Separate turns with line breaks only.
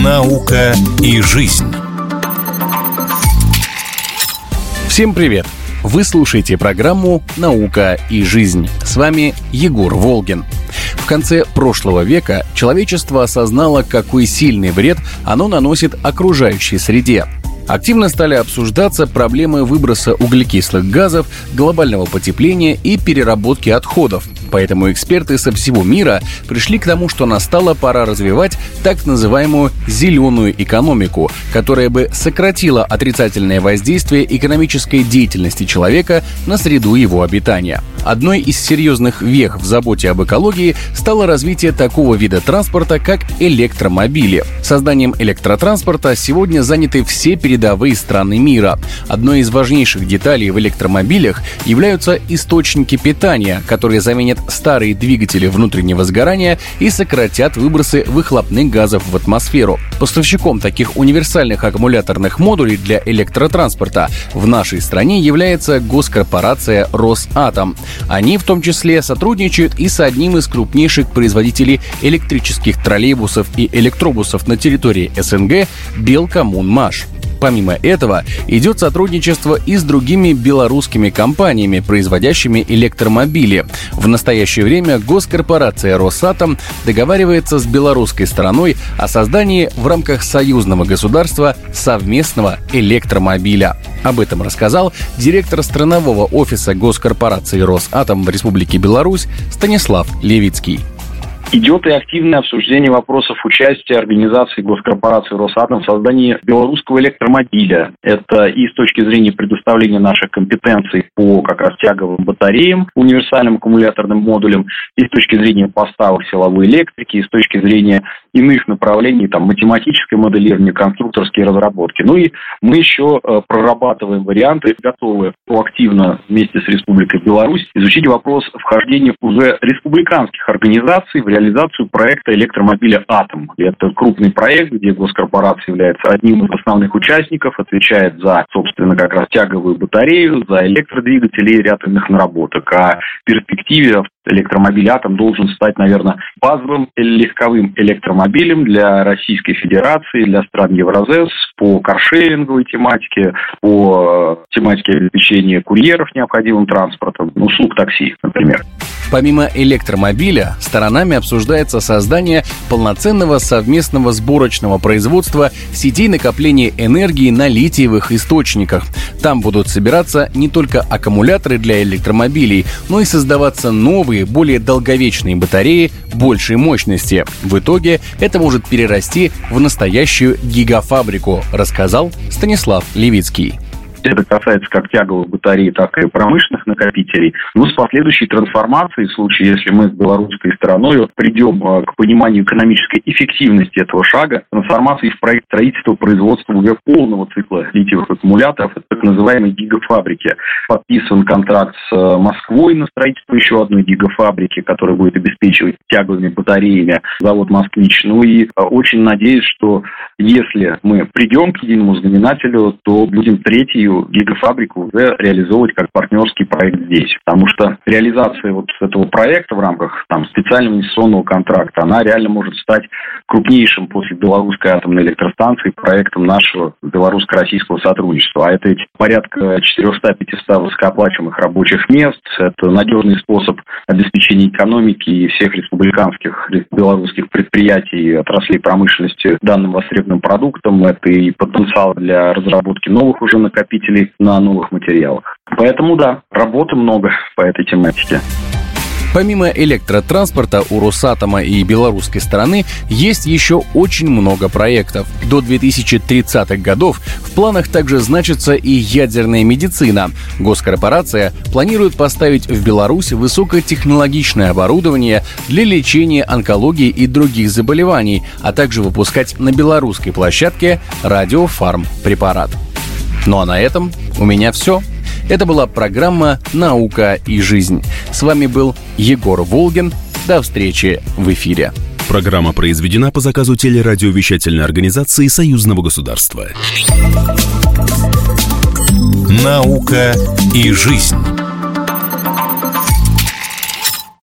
Наука и жизнь. Всем привет! Вы слушаете программу «Наука и жизнь». С вами Егор Волгин. В конце прошлого века человечество осознало, какой сильный вред оно наносит окружающей среде – активно стали обсуждаться проблемы выброса углекислых газов, глобального потепления и переработки отходов. Поэтому эксперты со всего мира пришли к тому, что настала пора развивать так называемую зеленую экономику, которая бы сократила отрицательное воздействие экономической деятельности человека на среду его обитания. Одной из серьезных вех в заботе об экологии стало развитие такого вида транспорта, как электромобили. Созданием электротранспорта сегодня заняты все передовые страны мира. Одной из важнейших деталей в электромобилях являются источники питания, которые заменят старые двигатели внутреннего сгорания и сократят выбросы выхлопных газов в атмосферу. Поставщиком таких универсальных аккумуляторных модулей для электротранспорта в нашей стране является госкорпорация «Росатом». Они в том числе сотрудничают и с одним из крупнейших производителей электрических троллейбусов и электробусов на территории СНГ «Белкоммунмаш». Помимо этого, идет сотрудничество и с другими белорусскими компаниями, производящими электромобили. В настоящее время госкорпорация «Росатом» договаривается с белорусской стороной о создании в рамках союзного государства совместного электромобиля. Об этом рассказал директор странового офиса госкорпорации «Росатом» в Республике Беларусь Станислав Левицкий.
Идет и активное обсуждение вопросов участия организации госкорпорации «Росатом» в создании белорусского электромобиля. Это и с точки зрения предоставления наших компетенций по как раз тяговым батареям, универсальным аккумуляторным модулям, и с точки зрения поставок силовой электрики, и с точки зрения иных направлений, там, математическое моделирование, конструкторские разработки. Ну и мы еще э, прорабатываем варианты, готовы активно вместе с Республикой Беларусь изучить вопрос вхождения уже республиканских организаций в реализацию проекта электромобиля «Атом». Это крупный проект, где госкорпорация является одним из основных участников, отвечает за, собственно, как раз тяговую батарею, за электродвигатели и ряд иных наработок. А перспективе электромобиль «Атом» должен стать, наверное, базовым легковым электромобилем для Российской Федерации, для стран Евразес по каршеринговой тематике, по тематике обеспечения курьеров необходимым транспортом, услуг такси, например.
Помимо электромобиля, сторонами обсуждается создание полноценного совместного сборочного производства сетей накопления энергии на литиевых источниках. Там будут собираться не только аккумуляторы для электромобилей, но и создаваться новые, более долговечные батареи большей мощности. В итоге это может перерасти в настоящую гигафабрику, рассказал Станислав Левицкий.
Это касается как тяговых батарей, так и промышленных накопителей. Но с последующей трансформацией, в случае, если мы с белорусской стороной придем а, к пониманию экономической эффективности этого шага, трансформации в проект строительства производства уже полного цикла литиевых аккумуляторов, это так называемые гигафабрики. Подписан контракт с а, Москвой на строительство еще одной гигафабрики, которая будет обеспечивать тяговыми батареями завод «Москвич». Ну и а, очень надеюсь, что если мы придем к единому знаменателю, то будем третий идею гигафабрику уже реализовывать как партнерский проект здесь. Потому что реализация вот этого проекта в рамках там, специального инвестиционного контракта, она реально может стать крупнейшим после белорусской атомной электростанции проектом нашего белорусско-российского сотрудничества. А это порядка 400-500 высокооплачиваемых рабочих мест, это надежный способ обеспечения экономики и всех республиканских белорусских предприятий, отраслей промышленности данным востребованным продуктом. Это и потенциал для разработки новых уже накопителей на новых материалах. Поэтому да, работы много по этой тематике.
Помимо электротранспорта у Росатома и белорусской стороны есть еще очень много проектов. До 2030-х годов в планах также значится и ядерная медицина. Госкорпорация планирует поставить в Беларусь высокотехнологичное оборудование для лечения онкологии и других заболеваний, а также выпускать на белорусской площадке радиофарм препарат. Ну а на этом у меня все. Это была программа «Наука и жизнь». С вами был Егор Волгин. До встречи в эфире.
Программа произведена по заказу телерадиовещательной организации Союзного государства.
«Наука и жизнь».